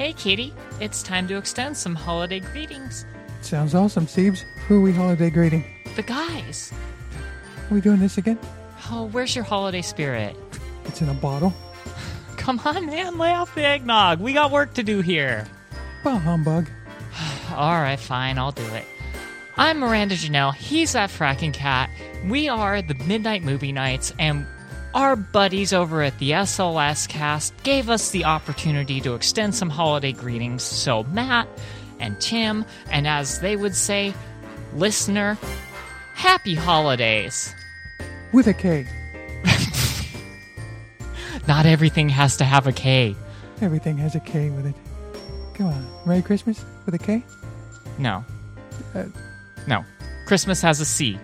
Hey, Kitty. It's time to extend some holiday greetings. Sounds awesome, Steves. Who are we holiday greeting? The guys. Are we doing this again? Oh, where's your holiday spirit? It's in a bottle. Come on, man. Lay off the eggnog. We got work to do here. Bah humbug. All right, fine. I'll do it. I'm Miranda Janelle. He's that fracking cat. We are the Midnight Movie Knights, and our buddies over at the SLS cast gave us the opportunity to extend some holiday greetings. So, Matt and Tim, and as they would say, listener, happy holidays. With a K. Not everything has to have a K. Everything has a K with it. Come on. Merry Christmas with a K? No. Uh, No. Christmas has a C.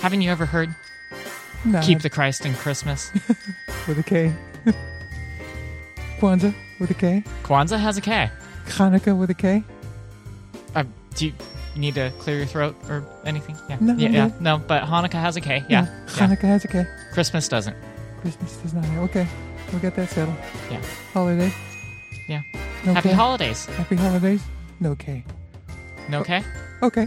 Haven't you ever heard no. Keep the Christ in Christmas? with a K. Kwanzaa with a K. Kwanzaa has a K. Hanukkah with a K. Uh, do you need to clear your throat or anything? Yeah. No, yeah, I'm yeah. No, but Hanukkah has a K. Yeah. yeah. Hanukkah has a K. Christmas doesn't. Christmas does not. have- Okay. We got that settled. Yeah. Holiday. Yeah. No Happy K? holidays. Happy holidays. No K. No K? Okay.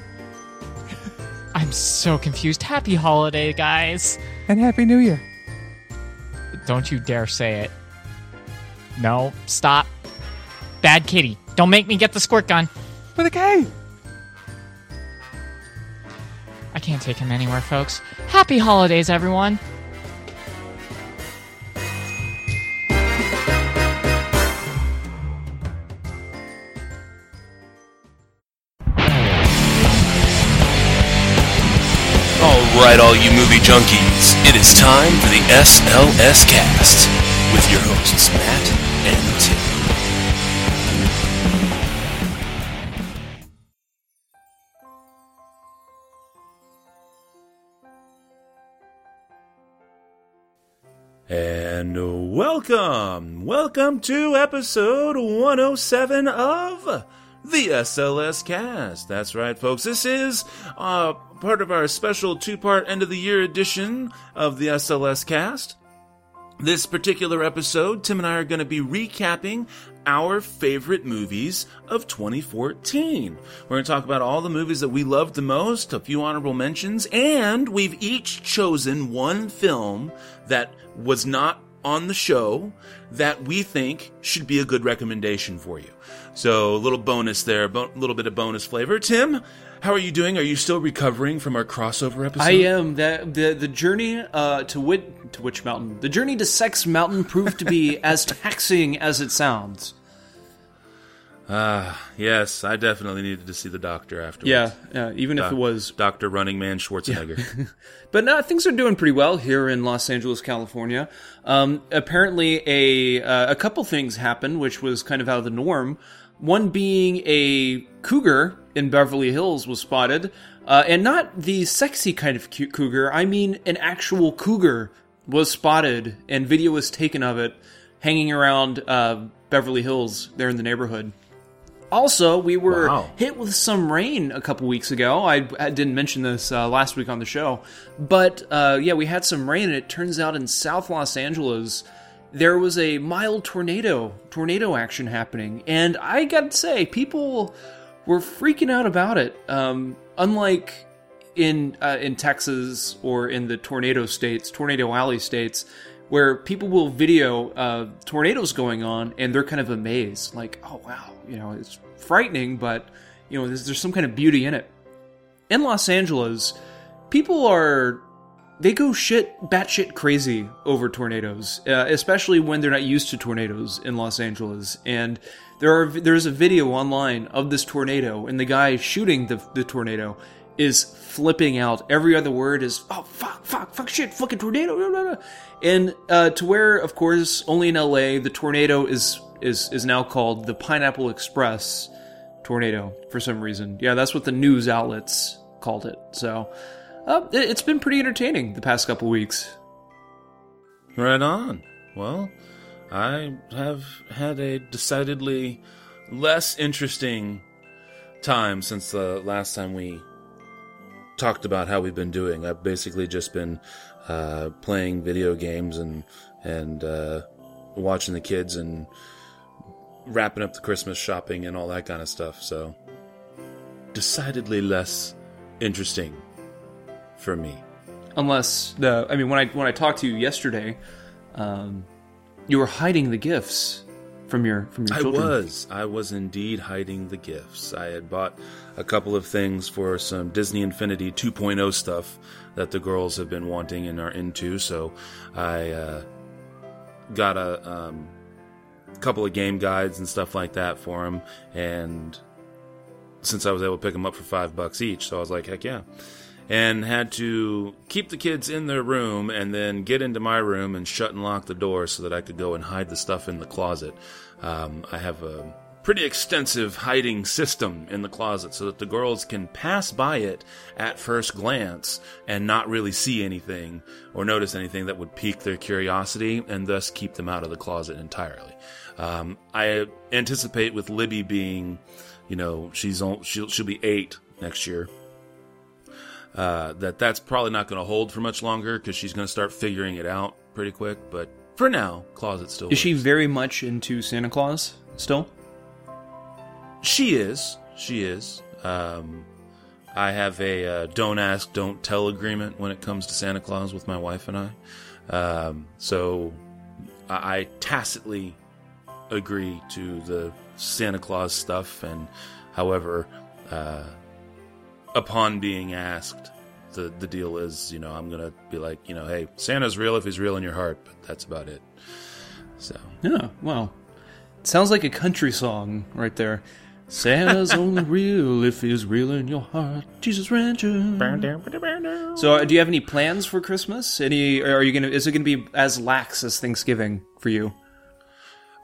I'm so confused. Happy holiday, guys. And Happy New Year. Don't you dare say it. No, stop. Bad kitty. Don't make me get the squirt gun. With a K. I can't take him anywhere, folks. Happy holidays, everyone. Right, all you movie junkies, it is time for the SLS Cast with your hosts Matt and Tim. And welcome, welcome to episode 107 of the SLS Cast. That's right, folks. This is uh, part of our special two-part end of the year edition of the SLS Cast. This particular episode, Tim and I are going to be recapping our favorite movies of 2014. We're going to talk about all the movies that we loved the most, a few honorable mentions, and we've each chosen one film that was not on the show that we think should be a good recommendation for you. So, a little bonus there, a bo- little bit of bonus flavor. Tim, how are you doing? Are you still recovering from our crossover episode? I am. The the the journey uh, to Wit to Witch Mountain. The journey to Sex Mountain proved to be as taxing as it sounds. Ah, yes, I definitely needed to see the doctor afterwards. Yeah, yeah. Even if it was, Dr. Running Man Schwarzenegger. but no, things are doing pretty well here in Los Angeles, California. Um, apparently, a uh, a couple things happened, which was kind of out of the norm. One being a cougar in Beverly Hills was spotted, uh, and not the sexy kind of cute cougar. I mean, an actual cougar was spotted, and video was taken of it hanging around uh, Beverly Hills there in the neighborhood. Also, we were Wow. hit with some rain a couple weeks ago. I, I didn't mention this uh, last week on the show, but uh, yeah, we had some rain, and it turns out in South Los Angeles there was a mild tornado, tornado action happening, and I got to say, people were freaking out about it. Um, unlike in uh, in Texas or in the tornado states, tornado alley states, where people will video uh, tornadoes going on and they're kind of amazed, like, oh wow, you know, it's frightening, but you know, there's, there's some kind of beauty in it. In Los Angeles, people are they go shit batshit crazy over tornadoes, uh, especially when they're not used to tornadoes in Los Angeles. And there are there's a video online of this tornado, and the guy shooting the the tornado is flipping out. Every other word is oh fuck fuck fuck shit fucking tornado, blah, blah, blah." And uh, to where of course only in L.A. the tornado is is is now called the Pineapple Express tornado for some reason. Yeah, that's what the news outlets called it. So. Uh, it- it's been pretty entertaining the past couple weeks. right on. Well, I have had a decidedly less interesting time since the last time we talked about how we've been doing. I've basically just been uh, playing video games and and uh, watching the kids and wrapping up the Christmas shopping and all that kind of stuff. So, decidedly less interesting for me. Unless the, I mean, when I when I talked to you yesterday, um, you were hiding the gifts from your from your children. I was. I was indeed hiding the gifts. I had bought a couple of things for some Disney Infinity 2.0 stuff that the girls have been wanting and are into. So I uh, got a um, couple of game guides and stuff like that for them. And since I was able to pick them up for five bucks each, so I was like, heck yeah. And had to keep the kids in their room and then get into my room and shut and lock the door so that I could go and hide the stuff in the closet. Um, I have a pretty extensive hiding system in the closet so that the girls can pass by it at first glance and not really see anything or notice anything that would pique their curiosity and thus keep them out of the closet entirely. Um, I anticipate with Libby being, you know, she's on, she'll, she'll be eight next year. Uh, that that's probably not going to hold for much longer because she's going to start figuring it out pretty quick. But for now, closet still. Is she very much into Santa Claus still? She is. She is. Um, I have a uh, don't ask, don't tell agreement when it comes to Santa Claus with my wife and I. Um, so I, I tacitly agree to the Santa Claus stuff, and however, uh, upon being asked, the the deal is, you know, I'm gonna be like, you know, hey, Santa's real if he's real in your heart, but that's about it. So Yeah, well, sounds like a country song right there. Santa's only real if he's real in your heart. Jesus Ranger. So, uh, do you have any plans for Christmas? Any? Are you gonna? Is it gonna be as lax as Thanksgiving for you?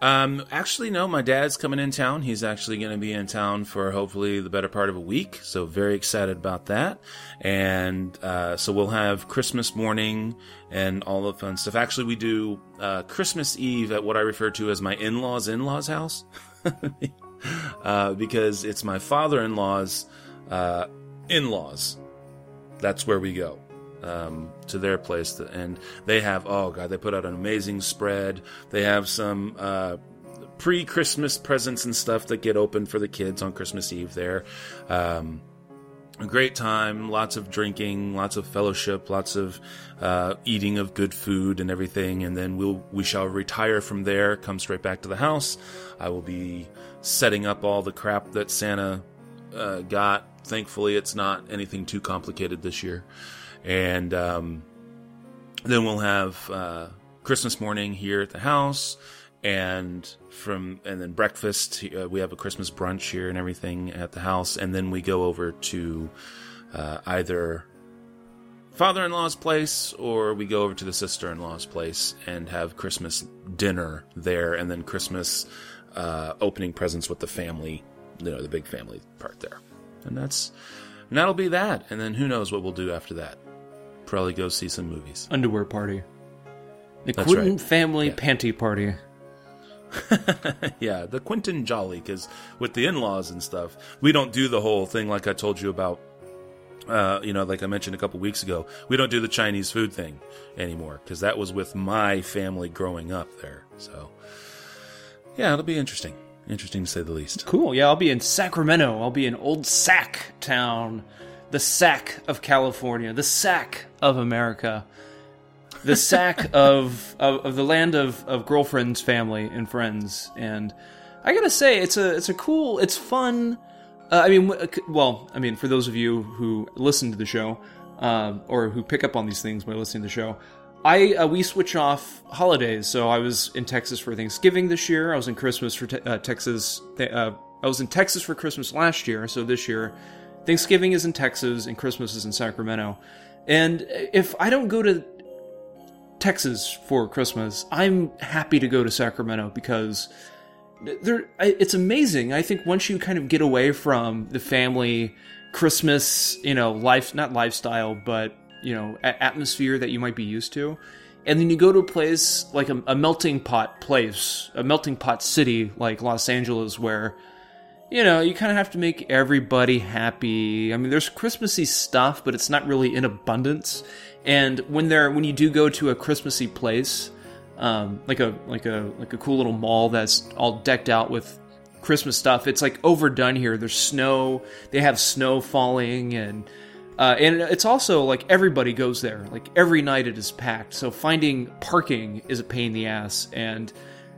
Um, actually, no. My dad's coming in town. He's actually going to be in town for hopefully the better part of a week. So very excited about that. And uh, so we'll have Christmas morning and all the fun stuff. Actually, we do uh, Christmas Eve at what I refer to as my in-laws' in-laws house, uh, because it's my father-in-law's uh, in-laws. That's where we go um, to their place, to, and they have oh god, they put out an amazing spread. They have some uh, pre-Christmas presents and stuff that get opened for the kids on Christmas Eve. There, um, a great time, lots of drinking, lots of fellowship, lots of uh, eating of good food and everything, and then we'll we shall retire from there. Come straight back to the house. I will be setting up all the crap that Santa uh, got. Thankfully, it's not anything too complicated this year and um, then we'll have uh, Christmas morning here at the house, and from and then breakfast. Uh, we have a Christmas brunch here and everything at the house, and then we go over to uh, either father-in-law's place or we go over to the sister-in-law's place and have Christmas dinner there, and then Christmas uh, opening presents with the family. You know, the big family part there, and that's. And that'll be that. And then who knows what we'll do after that. Probably go see some movies. Underwear party. The That's Quinton right. family Yeah. panty party. yeah, the Quentin Jolly, because with the in laws and stuff, we don't do the whole thing like I told you about. Uh, you know, like I mentioned a couple weeks ago, we don't do the Chinese food thing anymore because that was with my family growing up there. So, yeah, it'll be interesting. Interesting to say the least. Cool. Yeah, I'll be in Sacramento. I'll be in Old Sac Town, the Sac of California, the Sac of America, the Sac of, of of the land of of girlfriends, family, and friends. And I gotta say, it's a it's a cool, it's fun. Uh, I mean, well, I mean, for those of you who listen to the show um, or who pick up on these things by listening to the show, I uh, we switch off holidays. So I was in Texas for Thanksgiving this year. I was in Christmas for te- uh, Texas. Th- uh, I was in Texas for Christmas last year. So this year, Thanksgiving is in Texas and Christmas is in Sacramento. And if I don't go to Texas for Christmas, I'm happy to go to Sacramento because there it's amazing. I think once you kind of get away from the family Christmas, you know, life not lifestyle, but you know, atmosphere that you might be used to, and then you go to a place like a, a melting pot place, a melting pot city like Los Angeles, where you know you kind of have to make everybody happy. I mean, there's Christmassy stuff, but it's not really in abundance. And when they're when you do go to a Christmassy place, um, like a like a like a cool little mall that's all decked out with Christmas stuff. It's like overdone here. There's snow. They have snow falling and. Uh, and it's also like everybody goes there. Like every night it is packed. So finding parking is a pain in the ass, and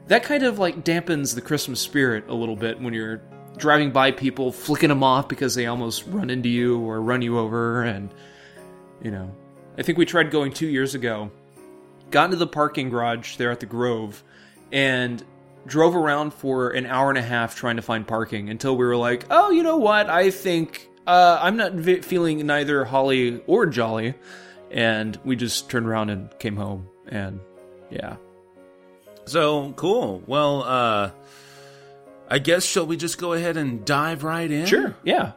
that kind of like dampens the Christmas spirit a little bit when you're driving by people, flicking them off because they almost run into you or run you over. And you know, I think we tried going two years ago. Got into the parking garage there at the Grove, and drove around for an hour and a half trying to find parking until we were like, oh, you know what? I think uh, I'm not feeling neither holly or jolly. And we just turned around and came home. And yeah. So cool. Well, uh, I guess shall we just go ahead and dive right in? Sure. Yeah.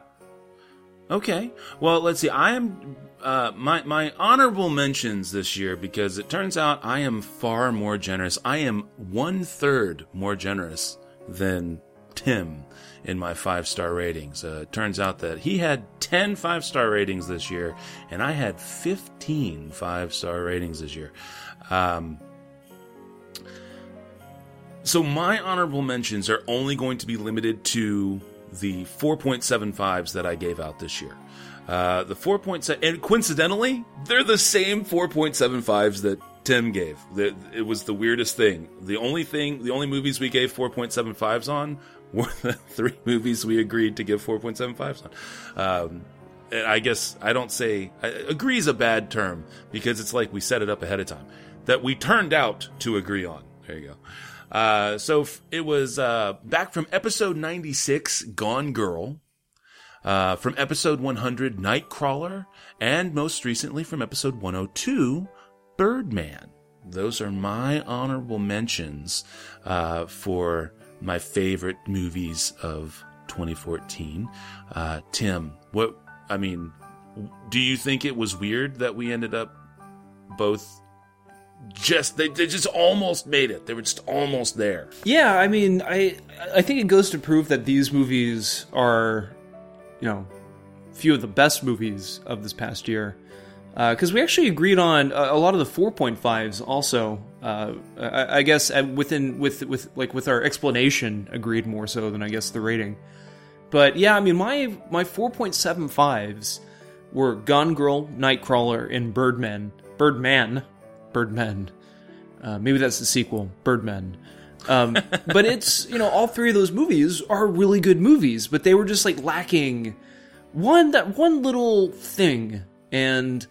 Okay. Well, let's see. I am uh, my my honorable mentions this year because it turns out I am far more generous. I am one third more generous than Tim in my five star ratings. Uh, it turns out that he had 10 five star ratings this year, and I had 15 five star ratings this year. Um, so my honorable mentions are only going to be limited to the 4.75s that I gave out this year. Uh, the 4.7, and coincidentally, they're the same 4.75s that Tim gave. It was the weirdest thing. The only thing, the only movies we gave 4.75s on were the three movies we agreed to give 4.75s on. Um, I guess I don't say agree is a bad term because it's like we set it up ahead of time that we turned out to agree on. There you go. Uh, so f- it was uh, back from episode 96, Gone Girl, uh, from episode 100, Nightcrawler, and most recently from episode 102, Birdman. Those are my honorable mentions uh, for my favorite movies of 2014. Uh, Tim, what, I mean, do you think it was weird that we ended up both just they, they just almost made it. They were just almost there. Yeah, I mean, I I think it goes to prove that these movies are, you know, few of the best movies of this past year. Because we actually agreed on a, a lot of the 4.5s. Also, uh, I, I guess uh, within with with like with our explanation, agreed more so than I guess the rating. But yeah, I mean, my my 4.75s were Gone Girl, Nightcrawler, and Birdman. Birdman, birdman Uh, maybe that's the sequel, birdman Um, but it's you know all three of those movies are really good movies, but they were just like lacking one that one little thing, and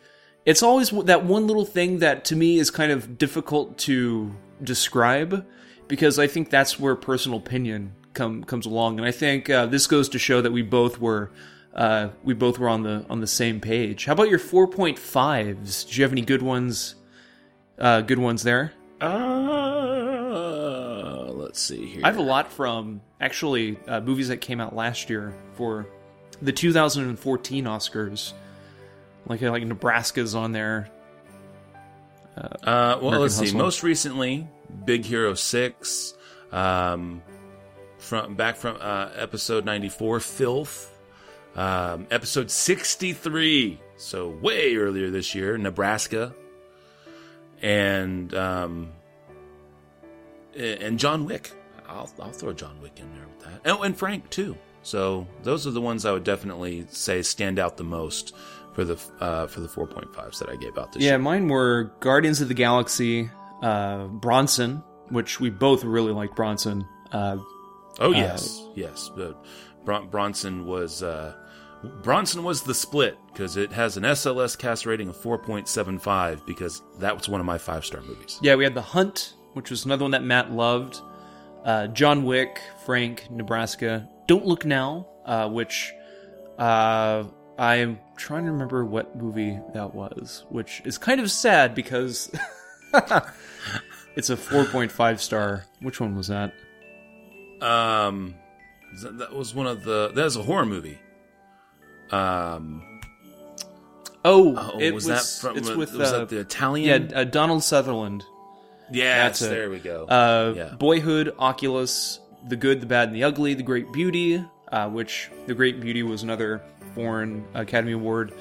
it's always that one little thing that to me is kind of difficult to describe because I think that's where personal opinion come comes along, and I think uh, this goes to show that we both were. Uh, we both were on the on the same page. How about your four point fives? Do you have any good ones? Uh, good ones there. Uh, let's see here. I have a lot from actually uh, movies that came out last year for the 2014 Oscars. Like like Nebraska's on there. Uh, well, American let's see. Most recently, Big Hero Six, um, from back from uh, episode ninety four, Filth, um, episode sixty three, so way earlier this year, Nebraska, and um, and John Wick. I'll I'll throw John Wick in there with that. Oh, and Frank too. So those are the ones I would definitely say stand out the most for the uh, for the four point fives that I gave out this Yeah, year. mine were Guardians of the Galaxy, uh, Bronson, which we both really like Bronson. Uh, Oh yes, yes. But Bron- Bronson was uh, Bronson was the split because it has an SLS cast rating of four point seven five because that was one of my five star movies. yeah, we had The Hunt, which was another one that Matt loved. Uh, John Wick, Frank, Nebraska. Don't Look Now, uh, which uh, I'm trying to remember what movie that was, which is kind of sad because it's a 4.5 star. Which one was that? Um, that, that was one of the that was a horror movie. Um, Oh, oh, it was, was, that from it's was with that uh, the Italian? yeah uh, Donald Sutherland. yes, that's it. there we go. Uh, Yeah. Boyhood, Oculus, The Good, the Bad, and the Ugly, The Great Beauty, uh, which The Great Beauty was another foreign Academy Award.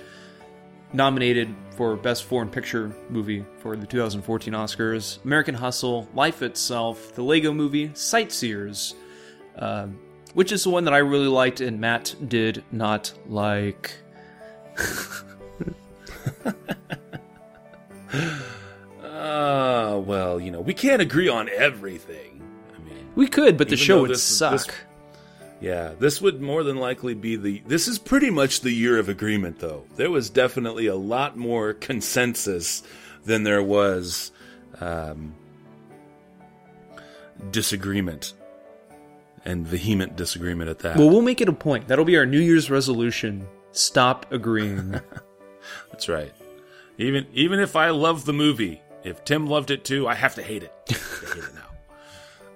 nominated for Best Foreign Picture Movie for the 2014 Oscars American Hustle, Life Itself, The Lego Movie, Sightseers, uh, which is the one that I really liked and Matt did not like. Uh, well, you know, we can't agree on everything. I mean, We could, but the show would this- suck. this- yeah, this would more than likely be the. This is pretty much the year of agreement, though. There was definitely a lot more consensus than there was um, disagreement and vehement disagreement at that. Well, we'll make it a point. That'll be our New Year's resolution. Stop agreeing. That's right. Even even if I love the movie, if Tim loved it too, I have to hate it. I hate it now.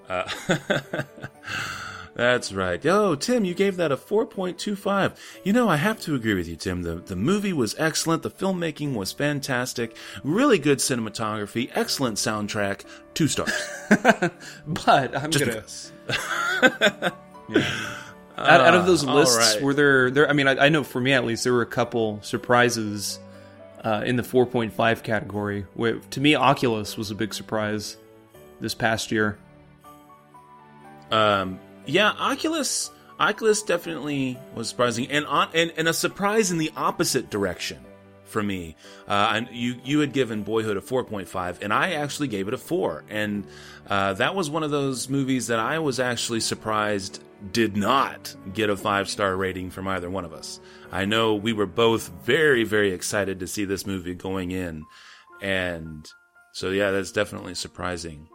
Uh, that's right. Oh, Tim, you gave that a 4.25. You know, I have to agree with you, Tim. The the movie was excellent. The filmmaking was fantastic. Really good cinematography. Excellent soundtrack. Two stars. but I'm Just gonna because. out, out of those lists, right. were there there? I mean, I, I know for me at least, there were a couple surprises uh, in the 4.5 category. Where, to me, Oculus was a big surprise this past year. Um, yeah, Oculus. Oculus definitely was surprising, and on and, and a surprise in the opposite direction for me. Uh, and you you had given Boyhood a four point five, and I actually gave it a four, and uh, that was one of those movies that I was actually surprised did not get a five star rating from either one of us. I know we were both very very excited to see this movie going in, and so yeah, that's definitely surprising.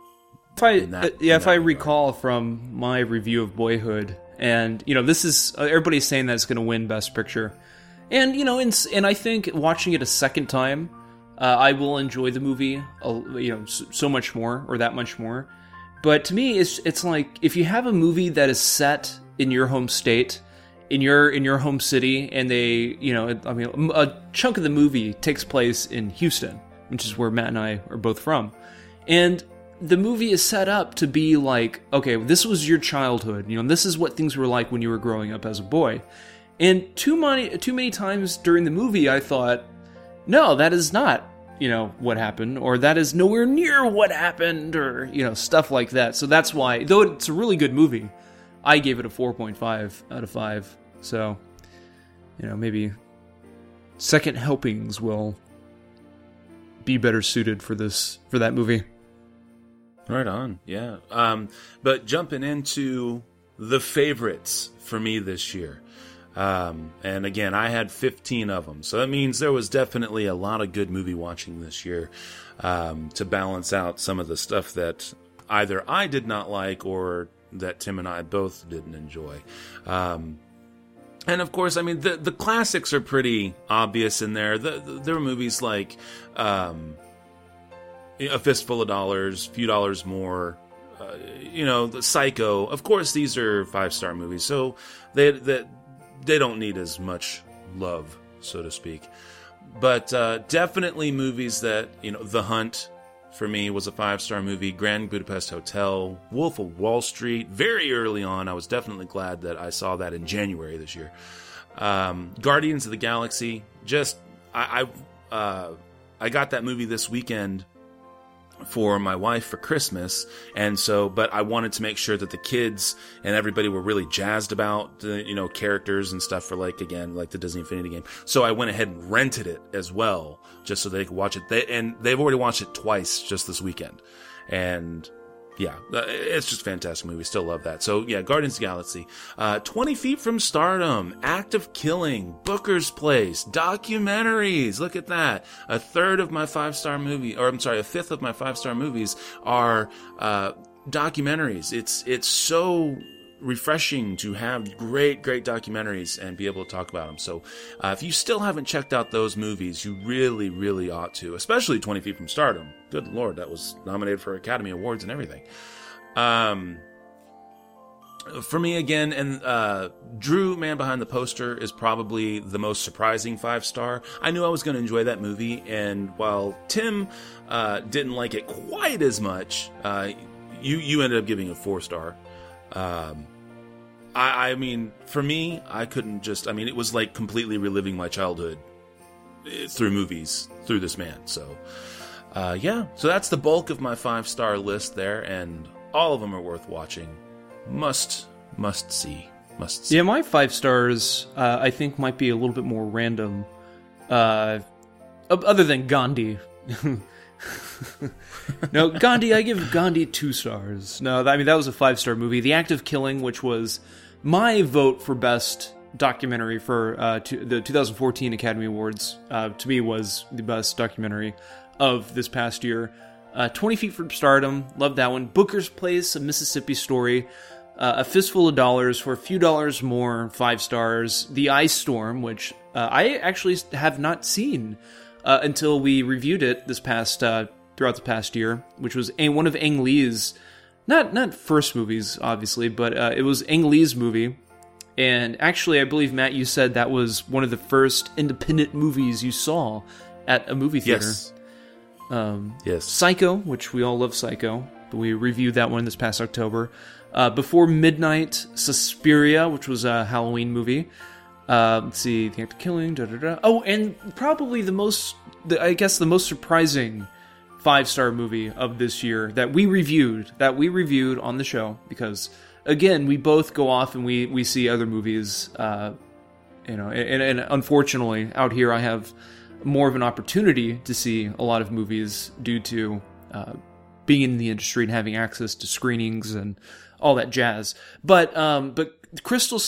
If I that- uh, yeah, if I regard. recall from my review of Boyhood, and you know, this is uh, everybody's saying that it's going to win Best Picture, and you know, and, and I think watching it a second time, uh, I will enjoy the movie, a, you know, so, so much more or that much more. But to me, it's it's like if you have a movie that is set in your home state, in your in your home city, and they, you know, I mean, a chunk of the movie takes place in Houston, which is where Matt and I are both from, and the movie is set up to be like, okay, this was your childhood. You know, this is what things were like when you were growing up as a boy. And too many too many times during the movie I thought, no, that is not, you know, what happened or that is nowhere near what happened or, you know, stuff like that. So that's why though it's a really good movie, I gave it a 4.5 out of 5. So, you know, maybe second helpings will be better suited for this for that movie. Right on, yeah. Um, but jumping into the favorites for me this year, um, and again, I had 15 of them, so that means there was definitely a lot of good movie watching this year um, to balance out some of the stuff that either I did not like or that Tim and I both didn't enjoy. Um, and of course, I mean the the classics are pretty obvious in there. The, the, there are movies like um, a fistful of dollars, few dollars more. Uh, you know, the Psycho. Of course, these are five star movies, so they that they don't need as much love, so to speak. But uh, definitely movies that you know, The Hunt for me was a five star movie. Grand Budapest Hotel, Wolf of Wall Street. Very early on, I was definitely glad that I saw that in January this year. Um, Guardians of the Galaxy. Just I I, uh, I got that movie this weekend for my wife for Christmas, and so but I wanted to make sure that the kids and everybody were really jazzed about the you know characters and stuff for like again like the Disney Infinity game. So I went ahead and rented it as well, just so they could watch it. They and they've already watched it twice just this weekend, and yeah, uh, it's just fantastic movie. Still love that. So yeah, Guardians Galaxy, uh, Twenty Feet from Stardom, Act of Killing, Booker's Place, documentaries. Look at that. A third of my five star movie, or I'm sorry, a fifth of my five star movies are uh, documentaries. It's it's so refreshing to have great, great documentaries and be able to talk about them. So, uh, if you still haven't checked out those movies, you really, really ought to, especially 20 Feet from Stardom. Good lord, that was nominated for Academy Awards and everything. Um, for me again, and uh, Drew, Man Behind the Poster, is probably the most surprising five star. I knew I was going to enjoy that movie, and while Tim uh, didn't like it quite as much, uh, you you ended up giving it four star. Um, I, I mean, for me, I couldn't just. I mean, it was like completely reliving my childhood eh, through movies through this man. So, uh, yeah, so that's the bulk of my five star list there, and all of them are worth watching. Must must see must see. Yeah, my five stars, uh, I think, might be a little bit more random. Uh, other than Gandhi. no, Gandhi, I give Gandhi two stars. No, I mean, that was a five star movie. The Act of Killing, which was my vote for best documentary for uh, to, the 2014 Academy Awards, uh, to me was the best documentary of this past year. Uh, 20 Feet from Stardom, love that one. Booker's Place, a Mississippi story. Uh, a fistful of dollars for a few dollars more, five stars. The Ice Storm, which uh, I actually have not seen uh, until we reviewed it this past uh, throughout the past year, which was a, one of Ang Lee's not not first movies, obviously, but uh, it was Ang Lee's movie. And actually, I believe Matt, you said that was one of the first independent movies you saw at a movie theater. Yes. Um, Yes. Psycho, which we all love Psycho, but we reviewed that one this past October. Uh, Before Midnight, Suspiria, which was a Halloween movie. Uh, let's see, The Act of Killing, da da da. Oh, and probably the most, the, I guess, the most surprising five star movie of this year that we reviewed, that we reviewed on the show, because again, we both go off and we we see other movies. Uh, you know, and, and unfortunately, out here, I have more of an opportunity to see a lot of movies due to uh, being in the industry and having access to screenings and all that jazz. But um, but Crystal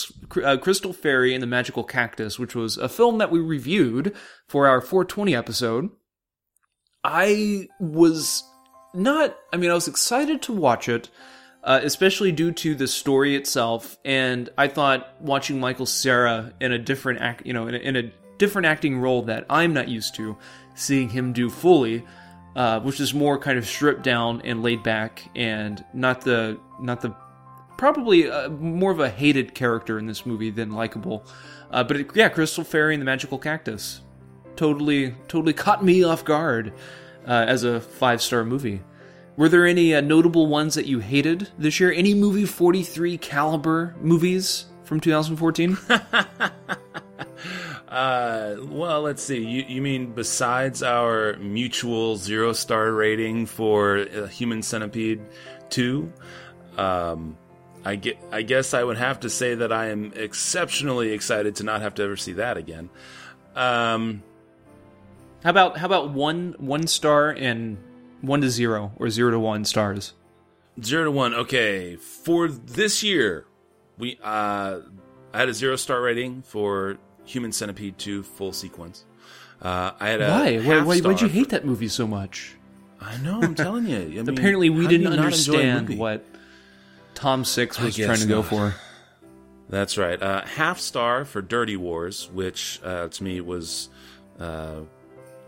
uh, Crystal Fairy and the Magical Cactus, which was a film that we reviewed for our 420 episode, I was not. I mean, I was excited to watch it. Uh, especially due to the story itself, and I thought watching Michael Cera in a different act, you know, in a, in a different acting role that I'm not used to, seeing him do fully, uh, which is more kind of stripped down and laid back, and not the not the probably uh, more of a hated character in this movie than likable. Uh, but it, yeah, Crystal Fairy and the Magical Cactus totally totally caught me off guard uh, as a five star movie. Were there any uh, notable ones that you hated this year? Any movie 43 caliber movies from 2014? Uh, well, let's see. You you mean besides our mutual zero star rating for uh, Human Centipede two? Um, I get. I guess I would have to say that I am exceptionally excited to not have to ever see that again. Um, how about how about one one star and one to zero or zero to one stars? Zero to one. Okay, for this year, we uh, I had a zero star rating for Human Centipede two full sequence. Uh, I had a Why? Why? Why? Why'd you hate that movie so much? I know. I'm telling you. I mean, Apparently, we didn't you not enjoy a understand what Tom Six was trying to go for. That's right. Uh, half star for Dirty Wars, which uh, to me was uh,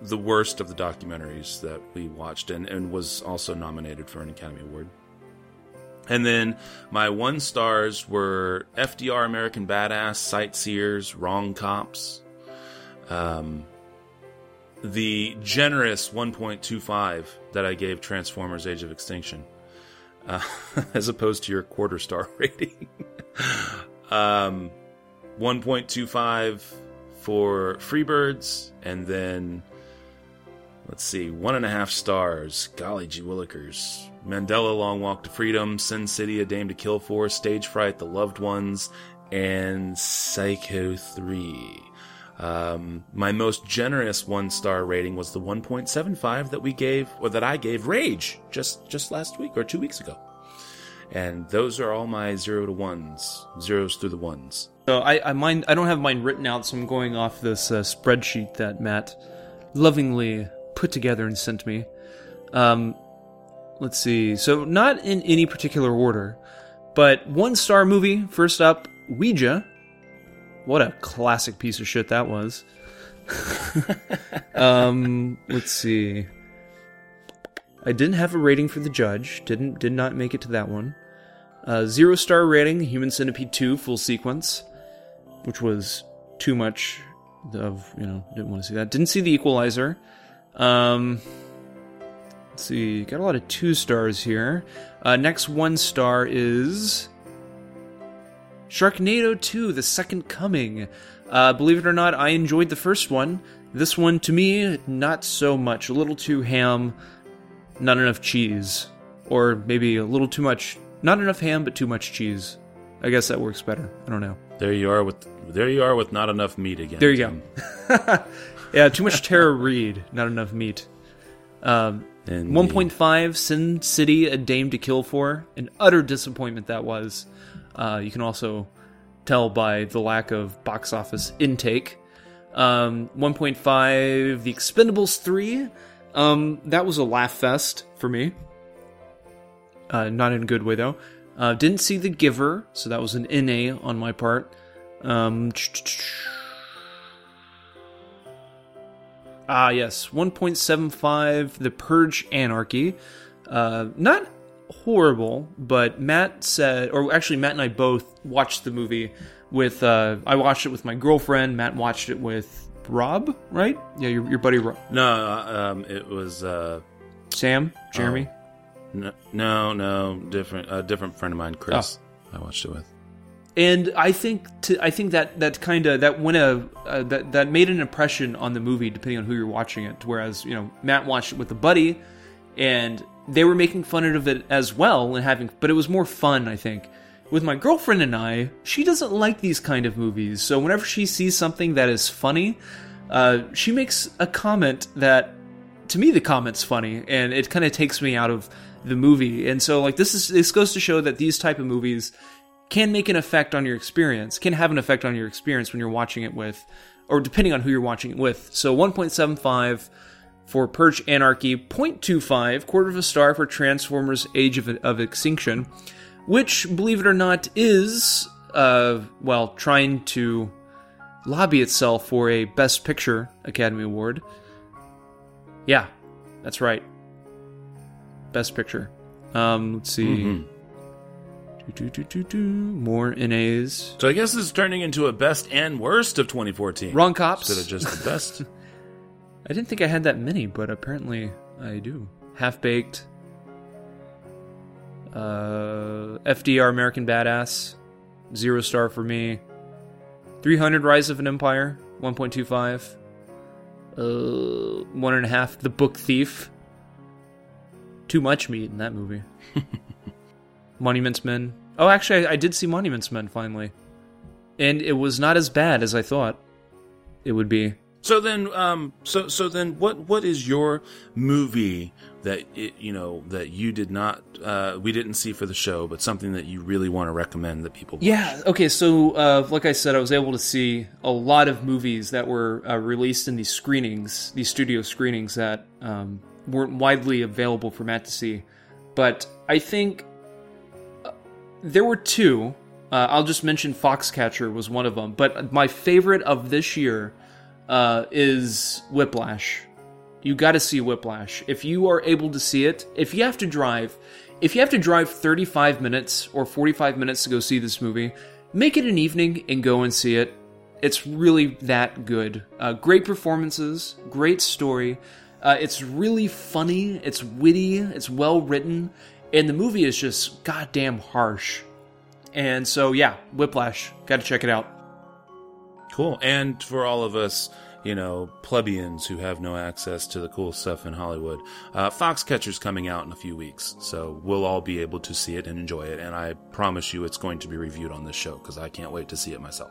the worst of the documentaries that we watched, and, and was also nominated for an Academy Award. And then my one stars were FDR American Badass, Sightseers, Wrong Cops. Um, the generous 1.25 that I gave Transformers Age of Extinction, uh, as opposed to your quarter star rating. um, 1.25 for Freebirds, and then let's see, one and a half stars. Golly gee willikers. Mandela Long Walk to Freedom, Sin City, A Dame to Kill For, Stage Fright, The Loved Ones, and Psycho 3. Um, my most generous one star rating was the 1.75 that we gave, or that I gave Rage just just last week or two weeks ago. And those are all my zero to ones, zeros through the ones. So I, I I don't have mine written out, so I'm going off this uh, spreadsheet that Matt lovingly put together and sent me. Um, let's see. So not in any particular order, but one star movie. First up, Ouija. What a classic piece of shit that was. um, let's see. I didn't have a rating for the judge. Didn't did not make it to that one. Uh, zero star rating. Human Centipede two full sequence, which was too much of you know didn't want to see that. Didn't see the Equalizer. Um, let's see. Got a lot of two stars here. Uh, next one star is Sharknado 2, The Second Coming. Uh, believe it or not, I enjoyed the first one. This one, to me, not so much. A little too ham, not enough cheese. Or maybe a little too much, not enough ham, but too much cheese. I guess that works better. I don't know. There you are with there you are with not enough meat again. There you Tim. go. yeah, too much Tara Reid, not enough meat. Um, 1.5 Sin City, A Dame to Kill For. An utter disappointment that was. Uh, you can also tell by the lack of box office intake. Um, 1.5 The Expendables 3. Um, that was a laugh fest for me. Uh, not in a good way, though. Uh, didn't see The Giver, so that was an NA on my part. Um, Ah, yes, 1.75, The Purge Anarchy. Uh, not horrible, but Matt said, or actually, Matt and I both watched the movie with, uh, I watched it with my girlfriend, Matt watched it with Rob, right? Yeah, your, your buddy Rob. No, uh, um, it was uh, Sam, Jeremy. no, no, no, different, a different friend of mine, Chris. Oh. I watched it with. and I think to, I think that that kind of that went a uh, that that made an impression on the movie depending on who you're watching it. Whereas you know Matt watched it with a buddy, and they were making fun of it as well and having, but it was more fun I think. With my girlfriend and I, she doesn't like these kind of movies, so whenever she sees something that is funny, uh, she makes a comment that to me the comment's funny and it kind of takes me out of the movie. And so like this is this goes to show that these type of movies can make an effect on your experience can have an effect on your experience when you're watching it with or depending on who you're watching it with. So 1.75 for purge anarchy 0.25 quarter of a star for transformers age of, of extinction which believe it or not is uh well trying to lobby itself for a best picture academy award yeah, that's right. Best picture. Um, let's see. Do, do, do, do, do. More NAs. So I guess this is turning into a best and worst of 2014. Wrong cops. Instead of just the best. I didn't think I had that many, but apparently I do. Half baked. Uh, FDR American Badass. Zero star for me. 300 Rise of an Empire. 1.25. Uh, one and a half. The Book Thief. Too much meat in that movie. Monuments Men. Oh, actually, I, I did see Monuments Men finally, and it was not as bad as I thought it would be. So then, um, so so then, what what is your movie that it, you know that you did not, uh, we didn't see for the show, but something that you really want to recommend that people? watch? Yeah. Okay. So, uh, like I said, I was able to see a lot of movies that were uh, released in these screenings, these studio screenings that um, weren't widely available for Matt to see. But I think uh, there were two. Uh, I'll just mention Foxcatcher was one of them. But my favorite of this year uh, is Whiplash. You got to see Whiplash. If you are able to see it, if you have to drive, if you have to drive 35 minutes or 45 minutes to go see this movie, make it an evening and go and see it. It's really that good. Uh, great performances, great story. Uh, it's really funny, it's witty, it's well written, and the movie is just goddamn harsh. And so, yeah, Whiplash. Got to check it out. Cool. And for all of us, you know, plebeians who have no access to the cool stuff in Hollywood, uh, Foxcatcher's coming out in a few weeks, so we'll all be able to see it and enjoy it. And I promise you, it's going to be reviewed on this show because I can't wait to see it myself.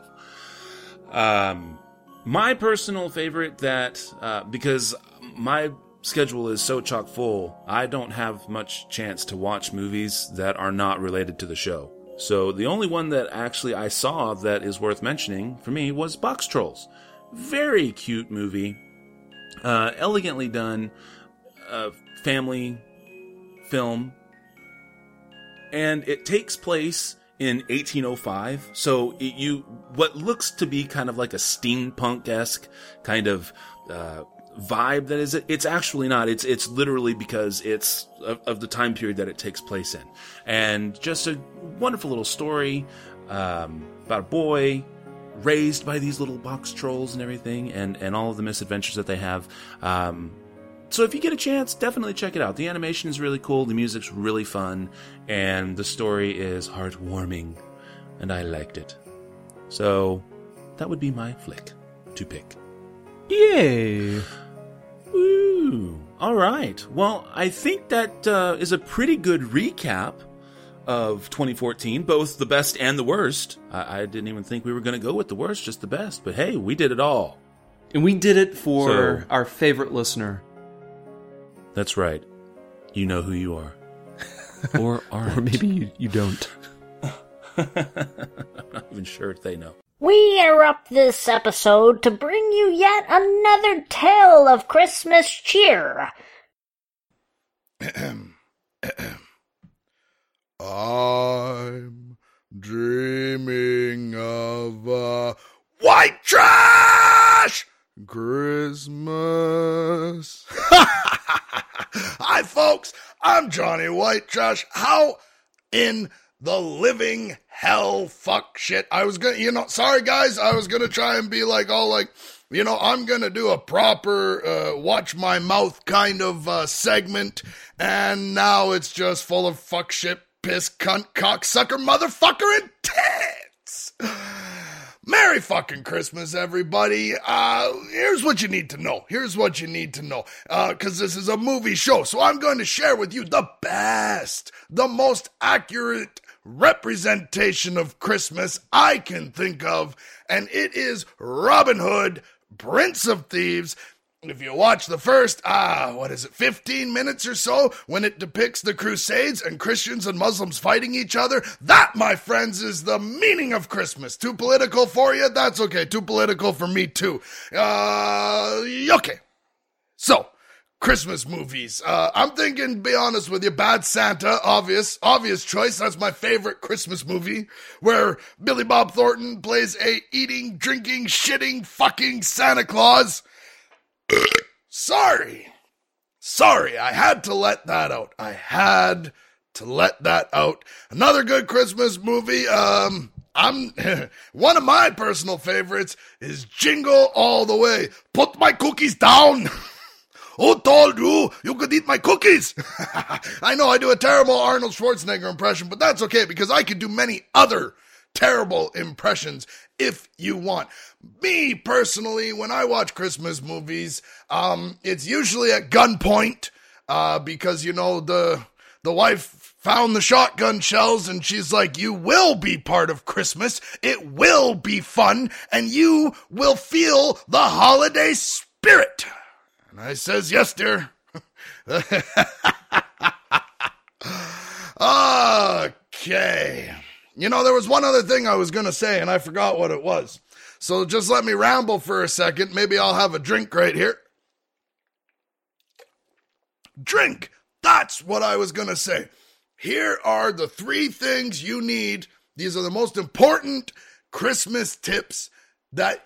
Um, my personal favorite that uh, because my schedule is so chock full, I don't have much chance to watch movies that are not related to the show. So the only one that actually I saw that is worth mentioning for me was Box Trolls. Very cute movie, uh, elegantly done, uh, family film, and it takes place in 1805. So it, you what looks to be kind of like a steampunk esque kind of uh, vibe that is it. It's actually not. It's it's literally because it's of, of the time period that it takes place in, and just a wonderful little story um, about a boy raised by these little box trolls and everything, and and all of the misadventures that they have. Um, so if you get a chance, definitely check it out. The animation is really cool, the music's really fun, and the story is heartwarming, and I liked it. So that would be my flick to pick. Yay! Woo! All right. Well, I think that uh, is a pretty good recap of 2014, both the best and the worst. I, I didn't even think we were going to go with the worst, just the best. But hey, we did it all. And we did it for So- our favorite listener. That's right. You know who you are. or aren't. Or maybe you, you don't. I'm not even sure if they know. We interrupt this episode to bring you yet another tale of Christmas cheer. I'm dreaming of a white trash Christmas. Hi, folks. I'm Johnny Whitetrash. How in the living hell fuck shit? I was gonna, you know, sorry guys, I was gonna try and be like all like, you know, I'm gonna do a proper uh, watch my mouth kind of uh, segment, and now it's just full of fuck shit, piss, cunt, cocksucker, motherfucker, and tits. Merry fucking Christmas, everybody. Uh, here's what you need to know. Here's what you need to know. Uh, cause this is a movie show. So I'm going to share with you the best, the most accurate representation of Christmas I can think of. And it is Robin Hood, Prince of Thieves. If you watch the first, ah, what is it, 15 minutes or so, when it depicts the Crusades and Christians and Muslims fighting each other, that, my friends, is the meaning of Christmas. Too political for you? That's okay. Too political for me, too. Uh, okay. So, Christmas movies. Uh, I'm thinking, be honest with you, Bad Santa, obvious, obvious choice. That's my favorite Christmas movie, where Billy Bob Thornton plays a eating, drinking, shitting, fucking Santa Claus. Sorry. Sorry, I had to let that out. I had to let that out. Another good Christmas movie. Um, I'm one of my personal favorites is Jingle All the Way. Put my cookies down. Who told you you could eat my cookies? I know I do a terrible Arnold Schwarzenegger impression, but that's okay because I could do many other terrible impressions if you want. Me personally, when I watch Christmas movies, um, it's usually at gunpoint, uh, because you know the the wife found the shotgun shells and she's like, "You will be part of Christmas. It will be fun, and you will feel the holiday spirit." And I says, "Yes, dear." okay. You know, there was one other thing I was going to say, and I forgot what it was. So just let me ramble for a second. Maybe I'll have a drink right here. Drink. That's what I was going to say. Here are the three things you need. These are the most important Christmas tips that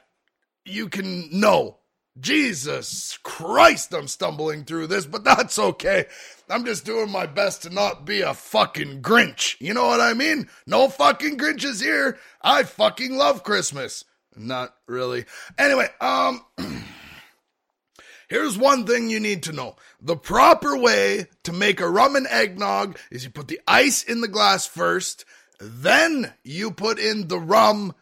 you can know. Jesus Christ, I'm stumbling through this, but that's okay. I'm just doing my best to not be a fucking Grinch. You know what I mean? No fucking Grinches here. I fucking love Christmas. Not really. Anyway, um, here's one thing you need to know. The proper way to make a rum and eggnog is you put the ice in the glass first, then you put in the rum,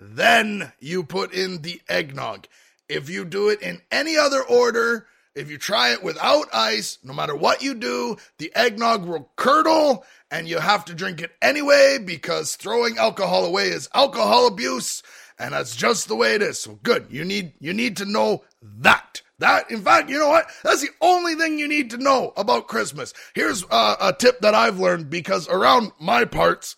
then you put in the eggnog. If you do it in any other order, if you try it without ice, no matter what you do, the eggnog will curdle and you have to drink it anyway because throwing alcohol away is alcohol abuse and that's just the way it is. So good. You need you need to know that. That in fact, you know what? That's the only thing you need to know about Christmas. Here's uh, a tip that I've learned because around my parts,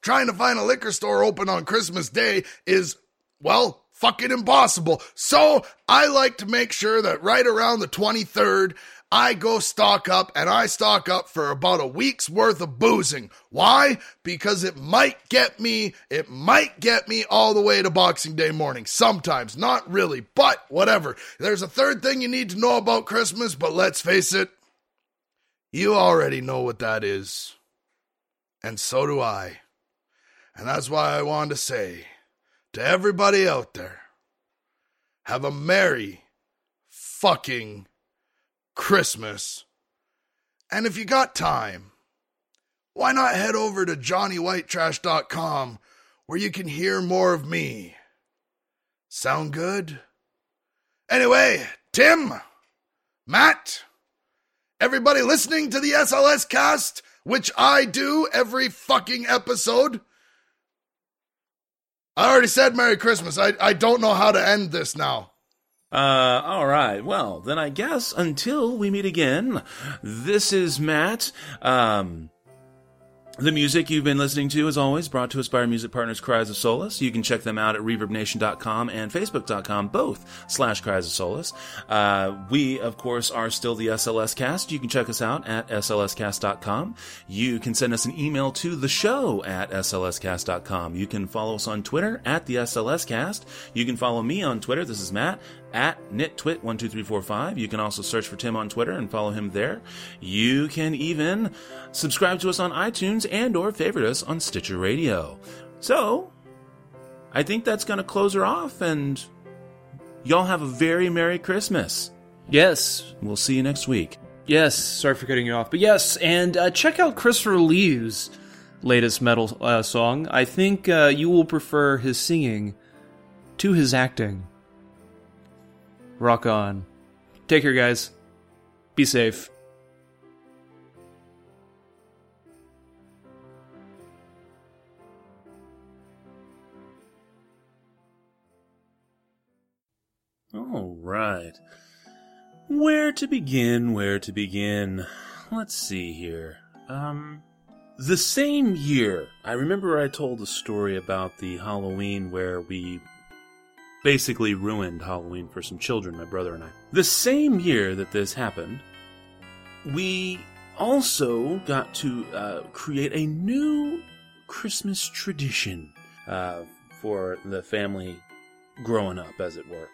trying to find a liquor store open on Christmas Day is well, fucking impossible. So I like to make sure that right around the 23rd, I go stock up and I stock up for about a week's worth of boozing. Why? Because it might get me, it might get me all the way to Boxing Day morning. Sometimes, not really, but whatever. There's a third thing you need to know about Christmas, but let's face it, you already know what that is. And so do I. And that's why I wanted to say, to everybody out there, have a merry fucking Christmas. And if you got time, why not head over to johnnywhitetrash.com where you can hear more of me. Sound good? Anyway, Tim, Matt, everybody listening to the SLS cast, which I do every fucking episode. I already said Merry Christmas. I, I don't know how to end this now. Uh, all right. Well, then I guess until we meet again, this is Matt. Um, the music you've been listening to, as always, brought to us by our music partners, Cries of Solace. You can check them out at reverbnation.com and facebook.com, both slash Cries of Solace. Uh, we, of course, are still the SLS Cast. You can check us out at slscast.com. You can send us an email to the show at slscast.com. You can follow us on Twitter at the SLS Cast. You can follow me on Twitter. This is Matt at nittwit12345. You can also search for Tim on Twitter and follow him there. You can even subscribe to us on iTunes and or favorite us on Stitcher Radio. So, I think that's going to close her off and y'all have a very merry Christmas. Yes, We'll see you next week. yes. Sorry for cutting you off, but yes, and uh, check out Christopher Lee's latest metal uh, song. I think uh, you will prefer his singing to his acting. Rock on. Take care, guys. Be safe. All right. Where to begin? Where to begin? Let's see here. Um, the same year, I remember I told a story about the Halloween where we basically ruined Halloween for some children, my brother and I. The same year that this happened, we also got to uh, create a new Christmas tradition uh, for the family growing up, as it were.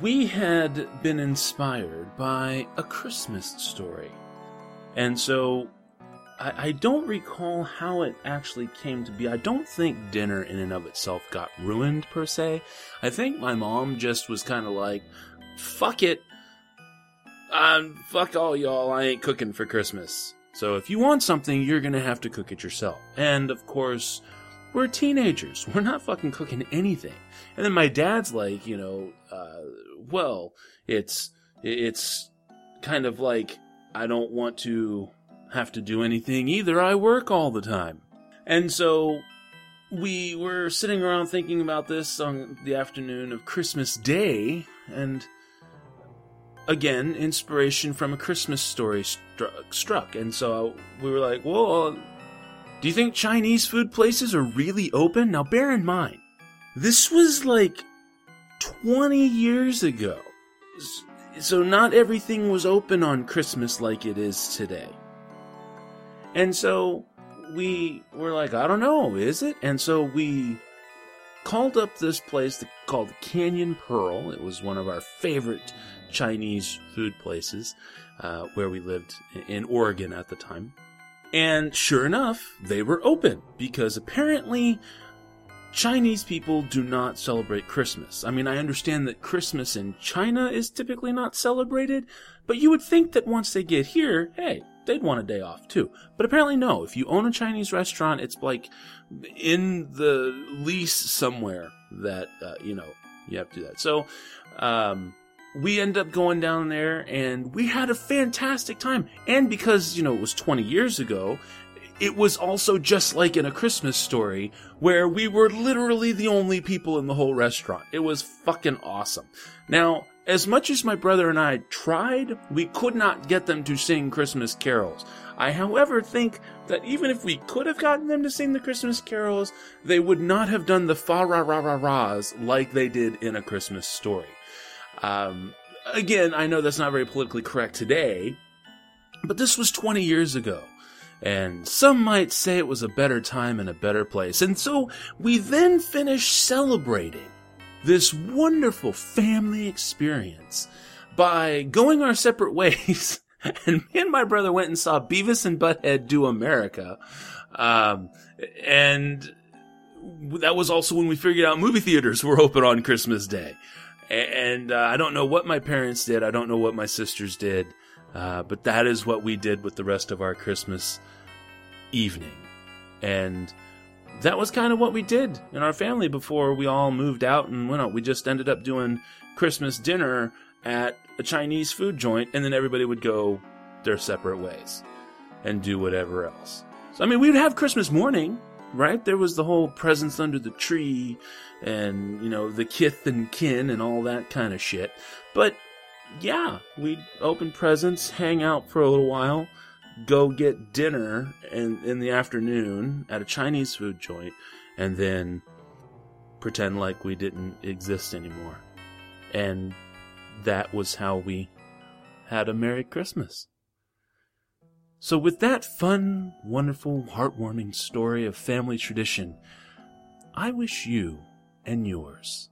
We had been inspired by a Christmas story. And so I, I don't recall how it actually came to be. I don't think dinner in and of itself got ruined per se. I think my mom just was kind of like, fuck it. Um, fuck all y'all, I ain't cooking for Christmas. So if you want something, you're gonna have to cook it yourself. And of course, we're teenagers. We're not fucking cooking anything. And then my dad's like, you know, uh, well, it's, it's kind of like, I don't want to have to do anything either. I work all the time. And so we were sitting around thinking about this on the afternoon of Christmas Day, and again, inspiration from a Christmas story struck. struck. And so we were like, well, do you think Chinese food places are really open? Now, bear in mind, this was like 20 years ago. So, not everything was open on Christmas like it is today. And so we were like, I don't know, is it? And so we called up this place called Canyon Pearl. It was one of our favorite Chinese food places uh, where we lived in Oregon at the time. And sure enough, they were open because apparently Chinese people do not celebrate Christmas. I mean, I understand that Christmas in China is typically not celebrated, but you would think that once they get here, hey, they'd want a day off too. But apparently, no. If you own a Chinese restaurant, it's like in the lease somewhere that, uh, you know, you have to do that. So, um, we end up going down there and we had a fantastic time. And because, you know, it was 20 years ago, it was also just like in a Christmas story where we were literally the only people in the whole restaurant. It was fucking awesome. Now, as much as my brother and I tried, we could not get them to sing Christmas carols. I, however, think that even if we could have gotten them to sing the Christmas carols, they would not have done the fa ra ra ra ra's like they did in a Christmas story. Um, again, I know that's not very politically correct today, but this was 20 years ago. And some might say it was a better time and a better place. And so we then finished celebrating this wonderful family experience by going our separate ways. and me and my brother went and saw Beavis and Butthead do America. Um, and that was also when we figured out movie theaters were open on Christmas Day. And uh, I don't know what my parents did. I don't know what my sisters did. Uh, but that is what we did with the rest of our Christmas evening. And that was kind of what we did in our family before we all moved out and went out. We just ended up doing Christmas dinner at a Chinese food joint, and then everybody would go their separate ways and do whatever else. So, I mean, we would have Christmas morning, right? There was the whole presents under the tree and, you know, the kith and kin and all that kind of shit. But yeah, we'd open presents, hang out for a little while, go get dinner in, in the afternoon at a Chinese food joint, and then pretend like we didn't exist anymore. And that was how we had a Merry Christmas. So, with that fun, wonderful, heartwarming story of family tradition, I wish you and yours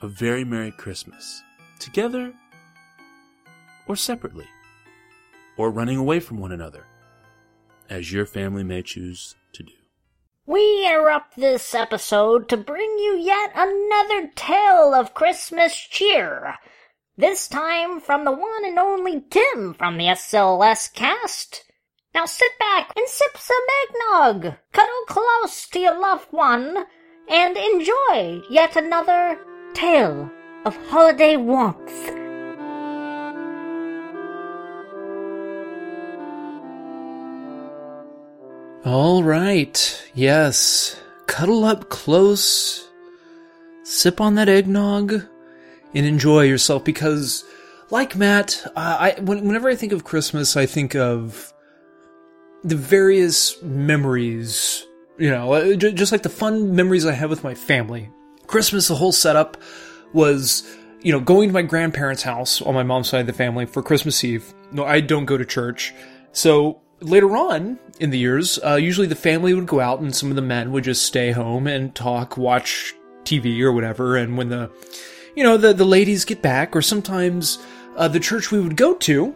a very Merry Christmas, together or separately, or running away from one another, as your family may choose to do. We interrupt this episode to bring you yet another tale of Christmas cheer. This time from the one and only Tim from the SLS cast. Now sit back and sip some eggnog, cuddle close to your loved one, and enjoy yet another tale of holiday warmth. All right. Yes. Cuddle up close, sip on that eggnog, and enjoy yourself because, like Matt, uh, I whenever I think of Christmas, I think of the various memories. You know, uh, just like the fun memories I have with my family. Christmas, the whole setup was, you know, going to my grandparents' house on my mom's side of the family for Christmas Eve. No, I don't go to church. So later on in the years, uh, usually the family would go out and some of the men would just stay home and talk, watch TV or whatever. And when the, you know, the, the ladies get back, or sometimes uh, the church we would go to,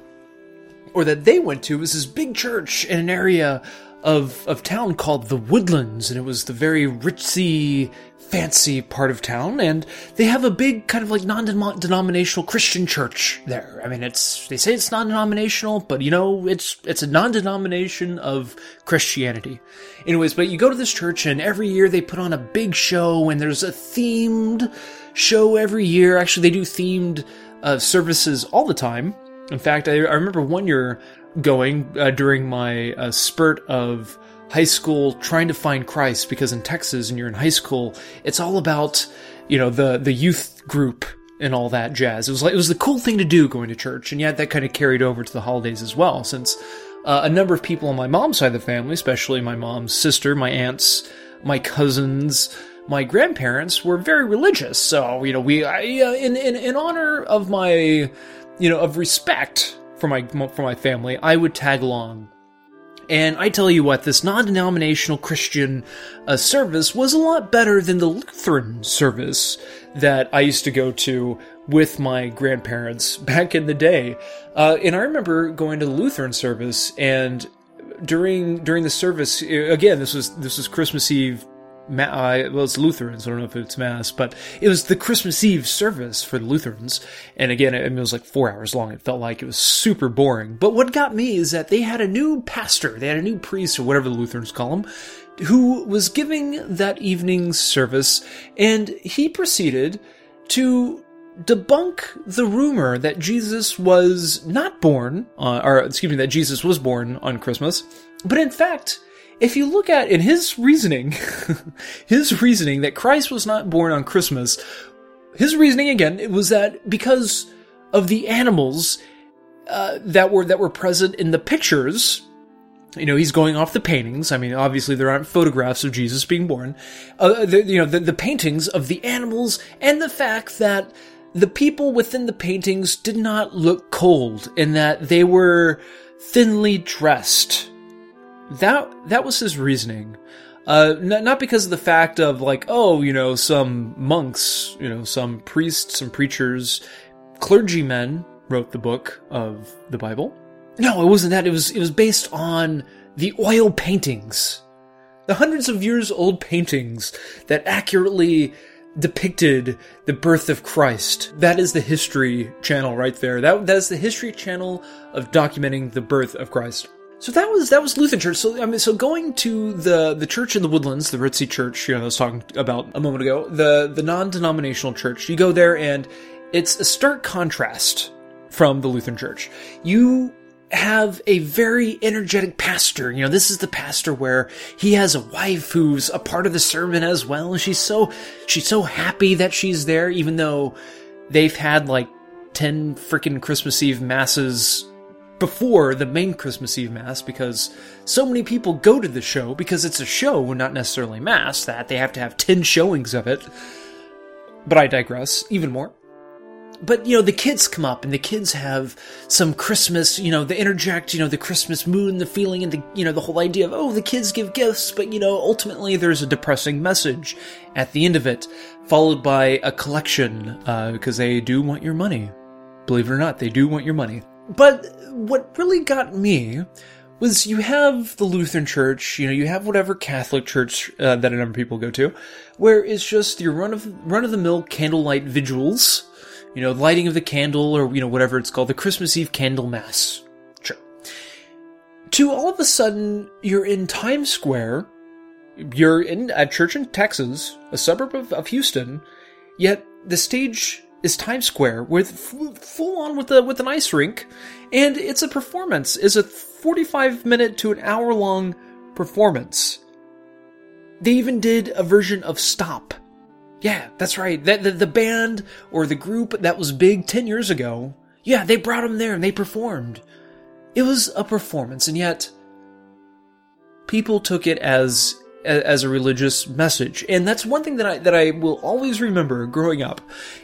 or that they went to, was this big church in an area of of town called the Woodlands, and it was the very ritzy, fancy part of town. And they have a big kind of like non-denominational Christian church there. I mean, it's they say it's non-denominational, but you know, it's it's a non-denomination of Christianity. Anyways, but you go to this church, and every year they put on a big show, and there's a themed show every year. Actually, they do themed uh, services all the time. In fact, I, I remember one year going uh, during my uh, spurt of high school trying to find Christ because in Texas and you're in high school, it's all about, you know, the, the youth group and all that jazz. It was like, it was the cool thing to do going to church. And yet that kind of carried over to the holidays as well, since uh, a number of people on my mom's side of the family, especially my mom's sister, my aunts, my cousins, my grandparents were very religious. So, you know, we, I, uh, in, in, in honor of my, you know, of respect for my for my family, I would tag along. And I tell you what, this non-denominational Christian uh, service was a lot better than the Lutheran service that I used to go to with my grandparents back in the day. Uh, and I remember going to the Lutheran service, and during during the service, again, this was this was Christmas Eve Ma- uh, well, it's Lutherans. I don't know if it's Mass, but it was the Christmas Eve service for the Lutherans. And again, it, it was like four hours long. It felt like it was super boring. But what got me is that they had a new pastor, they had a new priest, or whatever the Lutherans call him, who was giving that evening's service, and he proceeded to debunk the rumor that Jesus was not born, uh, or excuse me, that Jesus was born on Christmas, but in fact, if you look at in his reasoning, his reasoning that Christ was not born on Christmas, his reasoning again it was that because of the animals uh, that were that were present in the pictures. You know, he's going off the paintings. I mean, obviously there aren't photographs of Jesus being born. Uh, the, you know, the, the paintings of the animals and the fact that the people within the paintings did not look cold in that they were thinly dressed that that was his reasoning. Uh, not because of the fact of like, oh, you know, some monks, you know, some priests, some preachers, clergymen wrote the book of the Bible. No, it wasn't that. It was it was based on the oil paintings, the hundreds of years old paintings that accurately depicted the birth of Christ. That is the History Channel right there. That that is the History Channel of documenting the birth of Christ. So that was that was Lutheran church. So I mean, so going to the the church in the Woodlands, the Ritzy Church, you know, I was talking about a moment ago, the the non-denominational church. You go there, and it's a stark contrast from the Lutheran church. You have a very energetic pastor. You know, this is the pastor where he has a wife who's a part of the sermon as well, and she's so she's so happy that she's there, even though they've had like ten freaking Christmas Eve masses before the main Christmas Eve Mass because so many people go to the show because it's a show, and not necessarily Mass, that they have to have 10 showings of it. But I digress even more. But, you know, the kids come up and the kids have some Christmas, you know, they interject, you know, the Christmas mood and the feeling and the, you know, the whole idea of, oh, the kids give gifts, but, you know, ultimately there's a depressing message at the end of it, followed by a collection, uh, because they do want your money. Believe it or not, they do want your money. But what really got me was you have the Lutheran Church, you know, you have whatever Catholic church uh, that a number of people go to, where it's just your run of run of the mill candlelight vigils, you know, lighting of the candle or you know whatever it's called, the Christmas Eve candle mass. Sure. To all of a sudden, you're in Times Square, you're in a church in Texas, a suburb of, of Houston, yet the stage is Times Square with full on with a with an ice rink, and it's a performance. is a 45 minute to an hour long performance. They even did a version of Stomp. Yeah, that's right. That the, the band or the group that was big 10 years ago. Yeah, they brought them there and they performed. It was a performance, and yet people took it as as a religious message. And that's one thing that I that I will always remember growing up.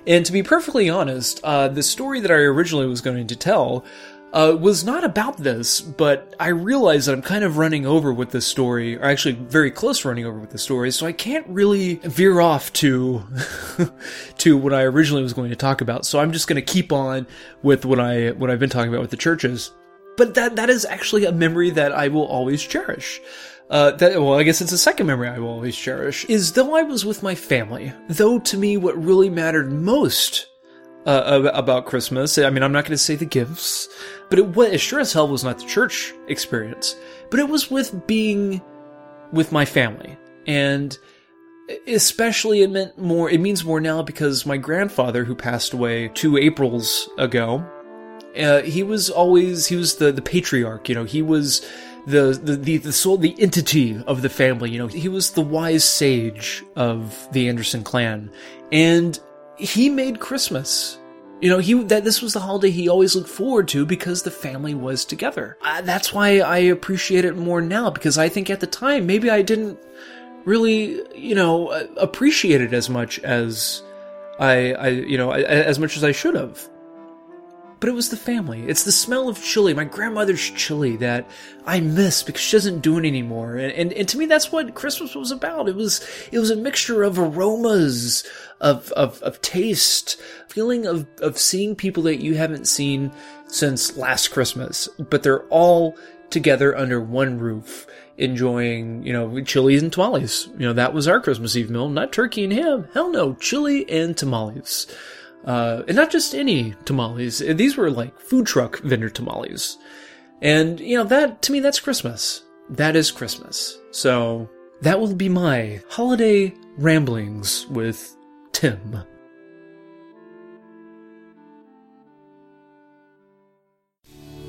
And to be perfectly honest, uh, the story that I originally was going to tell uh, was not about this, but I realized that I'm kind of running over with this story, or actually very close running over with the story, so I can't really veer off to to what I originally was going to talk about. So I'm just going to keep on with what I what I've been talking about with the churches. But that that is actually a memory that I will always cherish. Uh, that, well, I guess it's a second memory I will always cherish, is though I was with my family, though to me what really mattered most uh, about Christmas, I mean, I'm not going to say the gifts, but it, was, it sure as hell was not the church experience, but it was with being with my family. And especially it meant more, it means more now because my grandfather, who passed away two Aprils ago, uh, he was always, he was the, the patriarch, you know, he was the the the, soul the entity of the family you know he was the wise sage of the Anderson clan. And he made Christmas. You know he that this was the holiday he always looked forward to because the family was together. Uh, that's why I appreciate it more now because I think at the time maybe I didn't really you know appreciate it as much as I I you know as much as I should have but it was the family. It's the smell of chili, my grandmother's chili that I miss because she doesn't do it anymore. And, and, and to me, that's what Christmas was about. It was, it was a mixture of aromas, of, of, of taste, feeling of, of seeing people that you haven't seen since last Christmas, but they're all together under one roof enjoying, you know, chilies and tamales. You know, that was our Christmas Eve meal, not turkey and ham. Hell no, chili and tamales. Uh, and not just any tamales. These were like food truck vendor tamales. And, you know, that, to me, that's Christmas. That is Christmas. So, that will be my holiday ramblings with Tim.